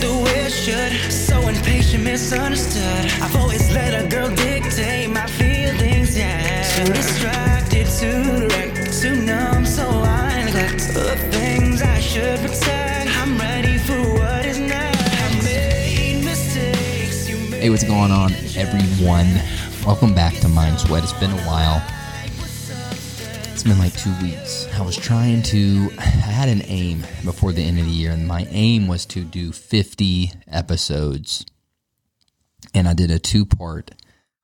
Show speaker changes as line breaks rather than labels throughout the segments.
the way it should. So impatient, misunderstood. I've always let a girl dictate my feelings, yeah. Too distracted, too direct, too numb, so I neglect the things I should protect. I'm ready for what is next.
Hey, what's going on, everyone? Welcome back to Mind Sweat. It's been a while. It's been like two weeks. I was trying to, I had an aim before the end of the year, and my aim was to do 50 episodes. And I did a two part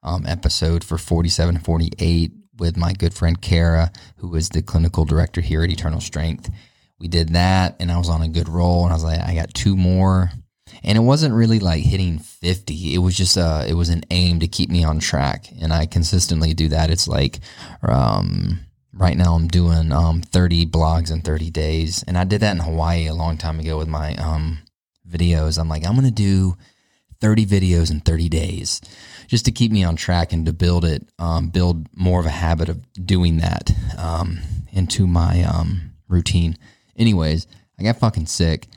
um, episode for 47 and 48 with my good friend Kara, who is the clinical director here at Eternal Strength. We did that, and I was on a good roll, and I was like, I got two more and it wasn't really like hitting 50 it was just uh it was an aim to keep me on track and i consistently do that it's like um right now i'm doing um 30 blogs in 30 days and i did that in hawaii a long time ago with my um videos i'm like i'm gonna do 30 videos in 30 days just to keep me on track and to build it um, build more of a habit of doing that um, into my um, routine anyways i got fucking sick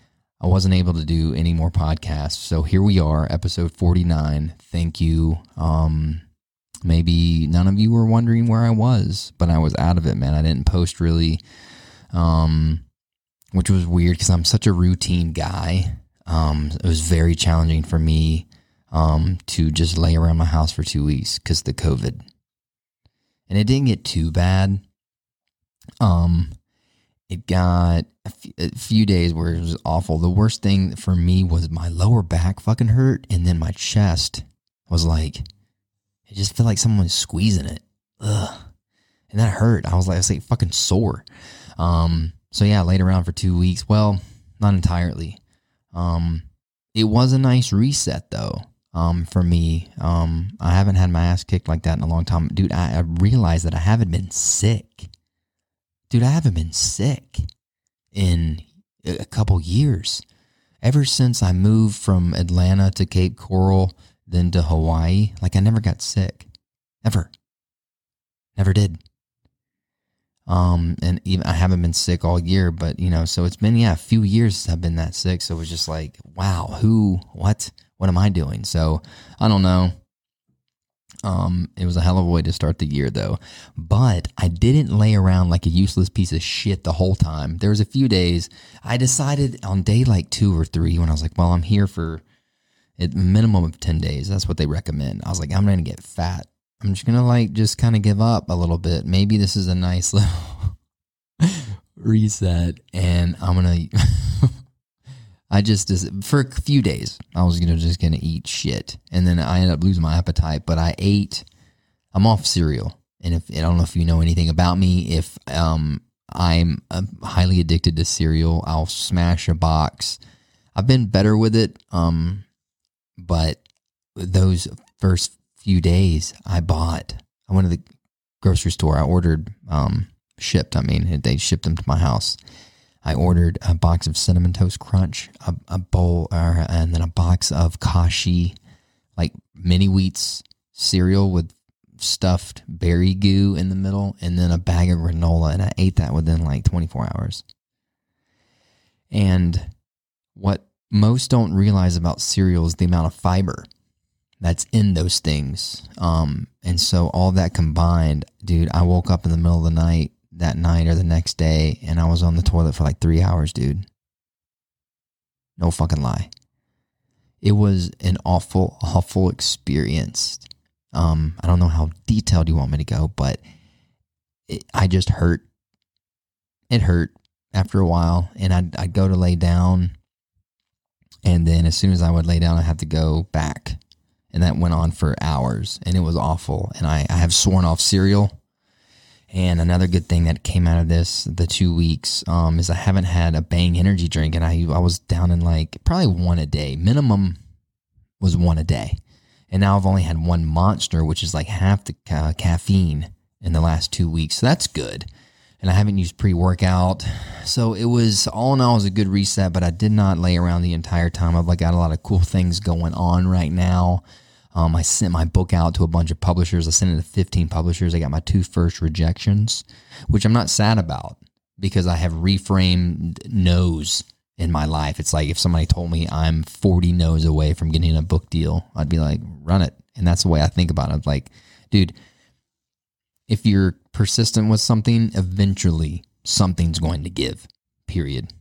I wasn't able to do any more podcasts. So here we are, episode 49. Thank you. Um, maybe none of you were wondering where I was, but I was out of it, man. I didn't post really, um, which was weird because I'm such a routine guy. Um, it was very challenging for me um, to just lay around my house for two weeks because the COVID. And it didn't get too bad. Um, it got a few, a few days where it was awful. The worst thing for me was my lower back fucking hurt, and then my chest was like, it just felt like someone was squeezing it. Ugh. And that hurt. I was like, I was like fucking sore. Um, so yeah, I laid around for two weeks. Well, not entirely. Um, it was a nice reset though. Um, for me, um, I haven't had my ass kicked like that in a long time, dude. I, I realized that I haven't been sick dude, I haven't been sick in a couple years. Ever since I moved from Atlanta to Cape Coral, then to Hawaii, like I never got sick. Ever. Never did. Um, and even I haven't been sick all year, but you know, so it's been yeah, a few years I've been that sick. So it was just like, wow, who, what, what am I doing? So I don't know. Um, it was a hell of a way to start the year, though. But I didn't lay around like a useless piece of shit the whole time. There was a few days I decided on day like two or three when I was like, well, I'm here for a minimum of 10 days. That's what they recommend. I was like, I'm not going to get fat. I'm just going to like just kind of give up a little bit. Maybe this is a nice little reset and I'm going to. I just for a few days I was gonna just gonna eat shit, and then I ended up losing my appetite. But I ate. I'm off cereal, and if I don't know if you know anything about me, if um I'm uh, highly addicted to cereal, I'll smash a box. I've been better with it, um, but those first few days I bought. I went to the grocery store. I ordered um shipped. I mean, they shipped them to my house. I ordered a box of cinnamon toast crunch, a, a bowl, uh, and then a box of kashi, like mini wheats cereal with stuffed berry goo in the middle, and then a bag of granola. And I ate that within like 24 hours. And what most don't realize about cereal is the amount of fiber that's in those things. Um, and so all that combined, dude, I woke up in the middle of the night that night or the next day and I was on the toilet for like three hours, dude. No fucking lie. It was an awful, awful experience. Um, I don't know how detailed you want me to go, but it, I just hurt. It hurt after a while, and I'd, I'd go to lay down, and then as soon as I would lay down, I had to go back, and that went on for hours, and it was awful. And I, I have sworn off cereal and another good thing that came out of this, the two weeks, um, is I haven't had a Bang energy drink, and I I was down in like probably one a day. Minimum was one a day, and now I've only had one Monster, which is like half the ca- caffeine in the last two weeks. So that's good. And I haven't used pre workout, so it was all in all it was a good reset. But I did not lay around the entire time. I've like got a lot of cool things going on right now. Um, I sent my book out to a bunch of publishers. I sent it to 15 publishers. I got my two first rejections, which I'm not sad about because I have reframed no's in my life. It's like if somebody told me I'm 40 no's away from getting a book deal, I'd be like, run it. And that's the way I think about it. Like, dude, if you're persistent with something, eventually something's going to give, period.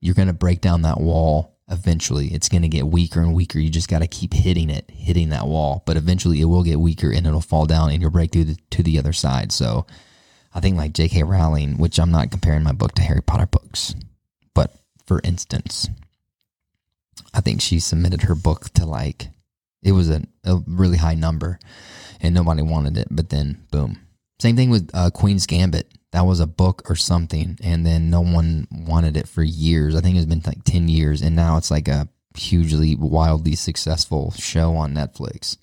You're going to break down that wall eventually. It's going to get weaker and weaker. You just got to keep hitting it, hitting that wall. But eventually it will get weaker and it'll fall down and you'll break through the, to the other side. So I think like J.K. Rowling, which I'm not comparing my book to Harry Potter books, but for instance, I think she submitted her book to like, it was a, a really high number and nobody wanted it. But then, boom. Same thing with uh, Queen's Gambit. That was a book or something, and then no one wanted it for years. I think it's been like 10 years, and now it's like a hugely, wildly successful show on Netflix.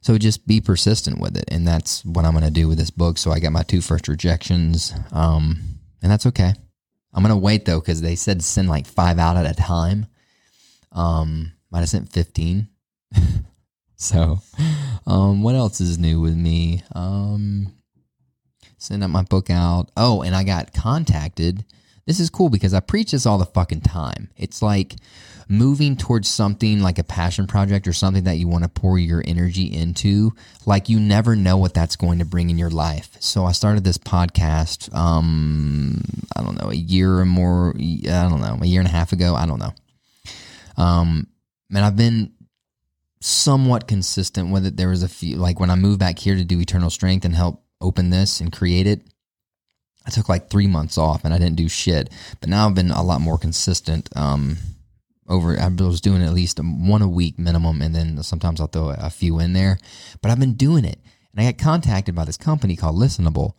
So just be persistent with it, and that's what I'm going to do with this book. So I got my two first rejections, um, and that's okay. I'm going to wait though because they said send like five out at a time. Um, might have sent 15. so, um, what else is new with me? Um, send up my book out. Oh, and I got contacted. This is cool because I preach this all the fucking time. It's like moving towards something like a passion project or something that you want to pour your energy into. Like you never know what that's going to bring in your life. So I started this podcast, um, I don't know, a year or more, I don't know, a year and a half ago. I don't know. Um, and I've been somewhat consistent with it. There was a few, like when I moved back here to do Eternal Strength and help open this and create it, I took like three months off and I didn't do shit. But now I've been a lot more consistent. Um, over, I was doing at least one a week minimum, and then sometimes I'll throw a few in there. But I've been doing it, and I got contacted by this company called Listenable,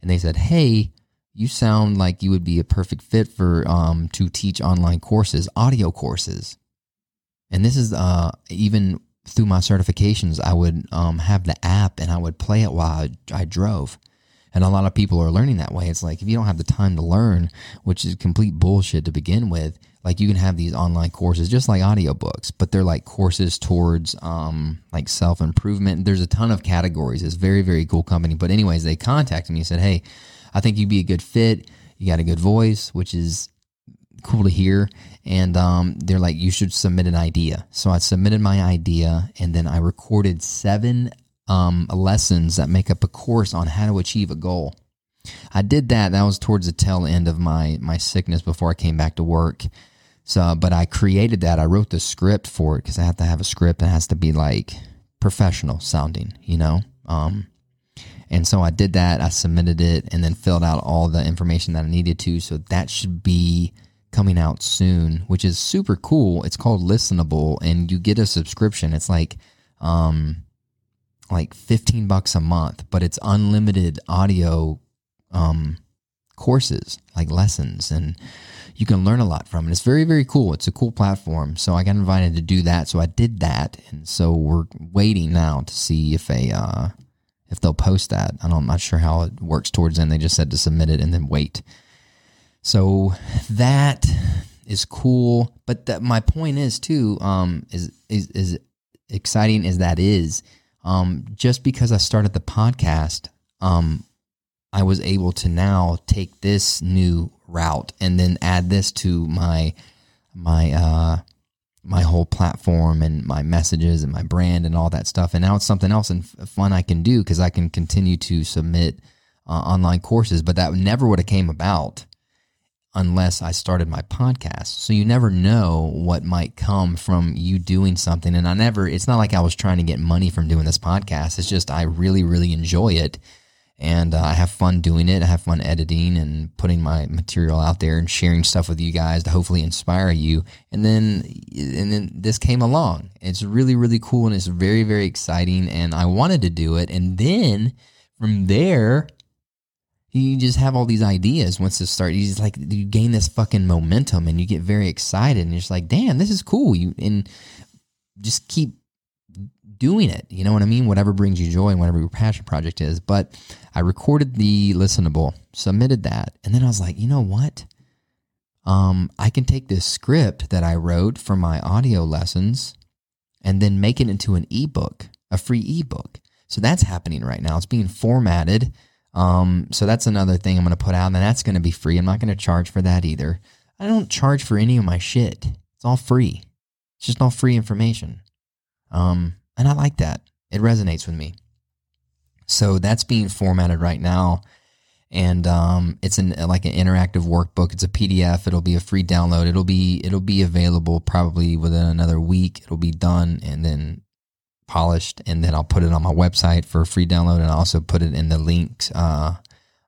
and they said, "Hey, you sound like you would be a perfect fit for um, to teach online courses, audio courses." And this is uh, even through my certifications, I would um, have the app and I would play it while I, I, drove. And a lot of people are learning that way. It's like if you don't have the time to learn, which is complete bullshit to begin with, like you can have these online courses just like audiobooks, but they're like courses towards um, like self improvement. There's a ton of categories. It's very, very cool company. But anyways, they contacted me and said, Hey, I think you'd be a good fit. You got a good voice, which is cool to hear. And um, they're like, you should submit an idea. So I submitted my idea and then I recorded seven um, lessons that make up a course on how to achieve a goal. I did that. That was towards the tail end of my my sickness before I came back to work. So, but I created that. I wrote the script for it because I have to have a script. It has to be like professional sounding, you know. Um, and so I did that. I submitted it and then filled out all the information that I needed to. So that should be coming out soon, which is super cool. It's called Listenable, and you get a subscription. It's like, um, like fifteen bucks a month, but it's unlimited audio, um, courses like lessons, and you can learn a lot from it. It's very very cool. It's a cool platform. So I got invited to do that, so I did that, and so we're waiting now to see if a uh, if they'll post that. I don't, I'm not sure how it works towards then. They just said to submit it and then wait. So that is cool. But my point is too, um, is, is, is exciting as that is, um, just because I started the podcast, um, I was able to now take this new route and then add this to my, my, uh, my whole platform and my messages and my brand and all that stuff. And now it's something else and fun I can do because I can continue to submit uh, online courses. But that never would have came about unless I started my podcast. So you never know what might come from you doing something. And I never, it's not like I was trying to get money from doing this podcast. It's just I really, really enjoy it. And uh, I have fun doing it. I have fun editing and putting my material out there and sharing stuff with you guys to hopefully inspire you. And then, and then this came along. It's really, really cool and it's very, very exciting. And I wanted to do it. And then from there, you just have all these ideas once it starts. You just like you gain this fucking momentum and you get very excited and you're just like, damn, this is cool. You and just keep doing it. You know what I mean? Whatever brings you joy and whatever your passion project is. But I recorded the listenable, submitted that, and then I was like, you know what? Um, I can take this script that I wrote for my audio lessons and then make it into an ebook, a free ebook. So that's happening right now. It's being formatted um, so that's another thing I'm going to put out, and that's going to be free. I'm not going to charge for that either. I don't charge for any of my shit. It's all free. It's just all free information. Um, and I like that. It resonates with me. So that's being formatted right now, and um, it's an like an interactive workbook. It's a PDF. It'll be a free download. It'll be it'll be available probably within another week. It'll be done and then polished, and then I'll put it on my website for a free download, and I'll also put it in the links uh,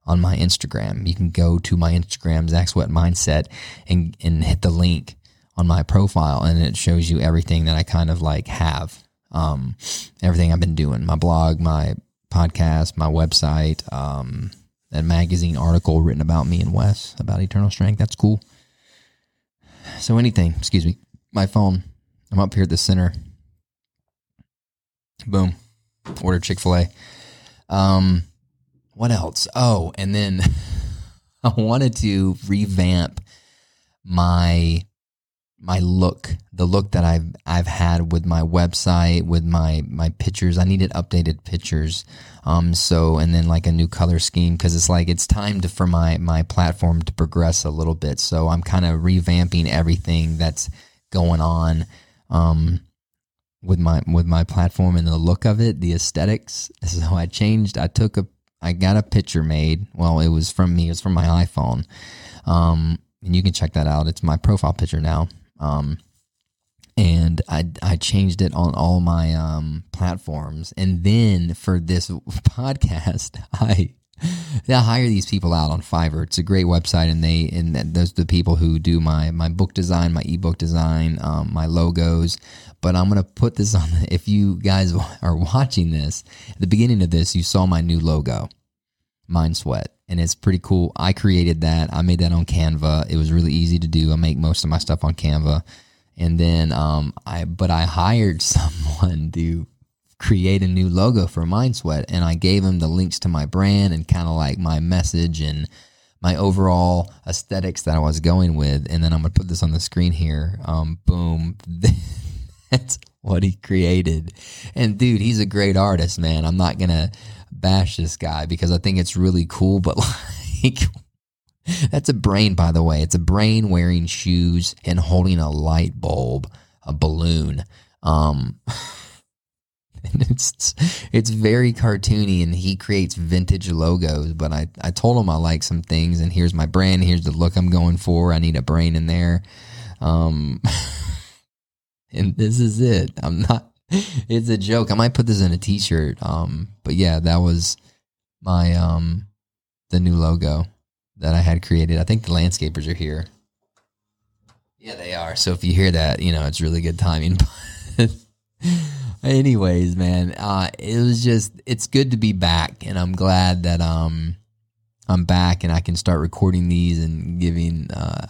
on my Instagram. You can go to my Instagram, Zach Sweat Mindset, and and hit the link on my profile, and it shows you everything that I kind of like have. Um, everything I've been doing, my blog, my podcast, my website, um, that magazine article written about me and Wes about eternal strength. That's cool. So anything, excuse me, my phone. I'm up here at the center. Boom. Order Chick fil A. Um, what else? Oh, and then I wanted to revamp my my look, the look that I've I've had with my website, with my my pictures. I needed updated pictures. Um, so and then like a new color scheme because it's like it's time to for my my platform to progress a little bit. So I'm kind of revamping everything that's going on. Um, with my with my platform and the look of it, the aesthetics. So I changed. I took a I got a picture made. Well, it was from me. It was from my iPhone. Um, and you can check that out. It's my profile picture now. Um, and I, I changed it on all my um, platforms. And then for this podcast, I I hire these people out on Fiverr. It's a great website, and they and those are the people who do my my book design, my ebook design, um, my logos. But I'm gonna put this on. If you guys are watching this, at the beginning of this, you saw my new logo, Mind Sweat and it's pretty cool. I created that. I made that on Canva. It was really easy to do. I make most of my stuff on Canva. And then um I but I hired someone to create a new logo for Mind Sweat and I gave him the links to my brand and kind of like my message and my overall aesthetics that I was going with. And then I'm gonna put this on the screen here. Um boom. That's what he created. And dude, he's a great artist, man. I'm not gonna bash this guy because I think it's really cool, but like that's a brain, by the way. It's a brain wearing shoes and holding a light bulb, a balloon. Um, it's it's very cartoony, and he creates vintage logos. But I I told him I like some things, and here's my brand. Here's the look I'm going for. I need a brain in there. Um, and this is it. I'm not it's a joke. I might put this in a t-shirt. Um, but yeah, that was my um the new logo that I had created. I think the landscapers are here. Yeah, they are. So if you hear that, you know, it's really good timing. Anyways, man, uh it was just it's good to be back and I'm glad that um I'm back and I can start recording these and giving uh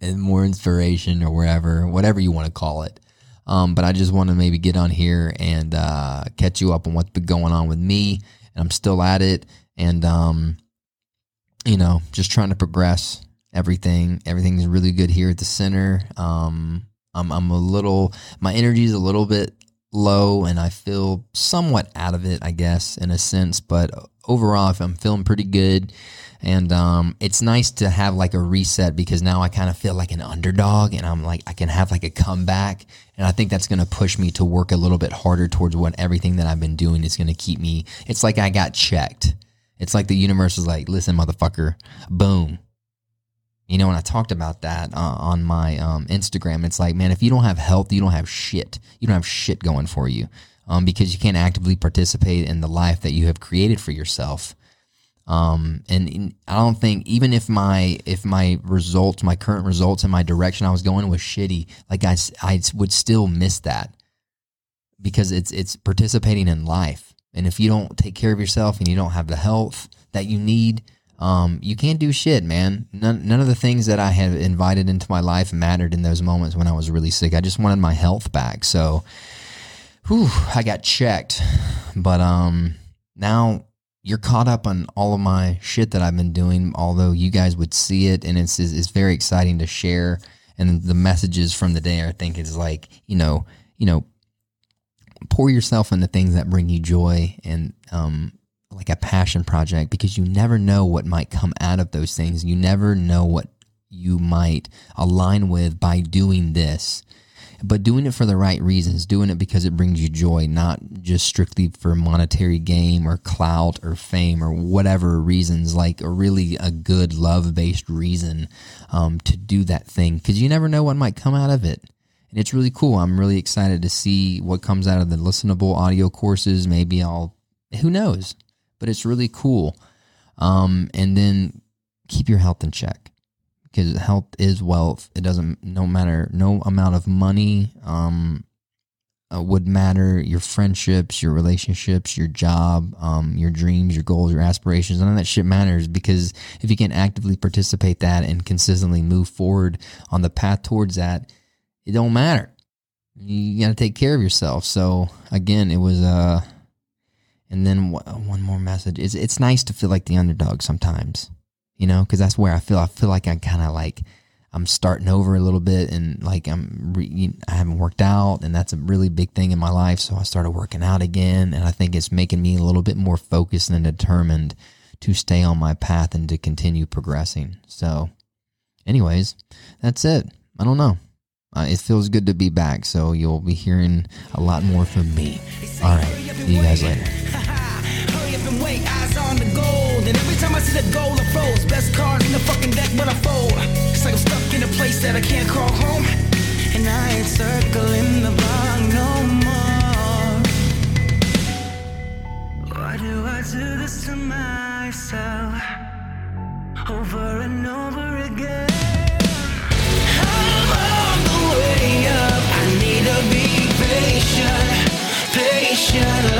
and more inspiration or wherever, whatever you want to call it. Um, but I just want to maybe get on here and uh, catch you up on what's been going on with me. And I'm still at it. And, um, you know, just trying to progress everything. Everything's really good here at the center. Um, I'm, I'm a little, my energy is a little bit low and I feel somewhat out of it, I guess, in a sense. But overall, I'm feeling pretty good. And um, it's nice to have like a reset because now I kind of feel like an underdog and I'm like, I can have like a comeback. And I think that's going to push me to work a little bit harder towards what everything that I've been doing is going to keep me. It's like I got checked. It's like the universe is like, listen, motherfucker, boom. You know, when I talked about that uh, on my um, Instagram, it's like, man, if you don't have health, you don't have shit. You don't have shit going for you um, because you can't actively participate in the life that you have created for yourself. Um, and I don't think even if my if my results, my current results, and my direction I was going was shitty, like I I would still miss that because it's it's participating in life. And if you don't take care of yourself and you don't have the health that you need, um, you can't do shit, man. None, none of the things that I had invited into my life mattered in those moments when I was really sick. I just wanted my health back. So, whew, I got checked. But um, now you're caught up on all of my shit that I've been doing, although you guys would see it, and it's it's very exciting to share. And the messages from the day, I think, is like you know, you know, pour yourself into things that bring you joy and um, like a passion project, because you never know what might come out of those things. You never know what you might align with by doing this but doing it for the right reasons, doing it because it brings you joy, not just strictly for monetary gain or clout or fame or whatever reasons, like a really a good love based reason um, to do that thing because you never know what might come out of it. And it's really cool. I'm really excited to see what comes out of the listenable audio courses. Maybe I'll, who knows? But it's really cool. Um, and then keep your health in check because health is wealth. It doesn't no matter no amount of money um uh, would matter. Your friendships, your relationships, your job, um, your dreams, your goals, your aspirations. None of that shit matters because if you can actively participate that and consistently move forward on the path towards that, it don't matter. You got to take care of yourself. So again, it was uh and then one more message. It's it's nice to feel like the underdog sometimes you know, because that's where I feel. I feel like I kind of like I'm starting over a little bit, and like I'm re, I haven't worked out, and that's a really big thing in my life. So I started working out again, and I think it's making me a little bit more focused and determined to stay on my path and to continue progressing. So, anyways, that's it. I don't know. Uh, it feels good to be back, so you'll be hearing a lot more from me. All right, see you guys later. And wait, eyes on the gold. And every time I see the goal, I froze. Best card in the fucking deck, but I fold. It's like I'm stuck in a place that I can't call home. And I ain't circling the block no more. Why do I do this to myself? Over and over again. I'm on the way up. I need to be patient, patient.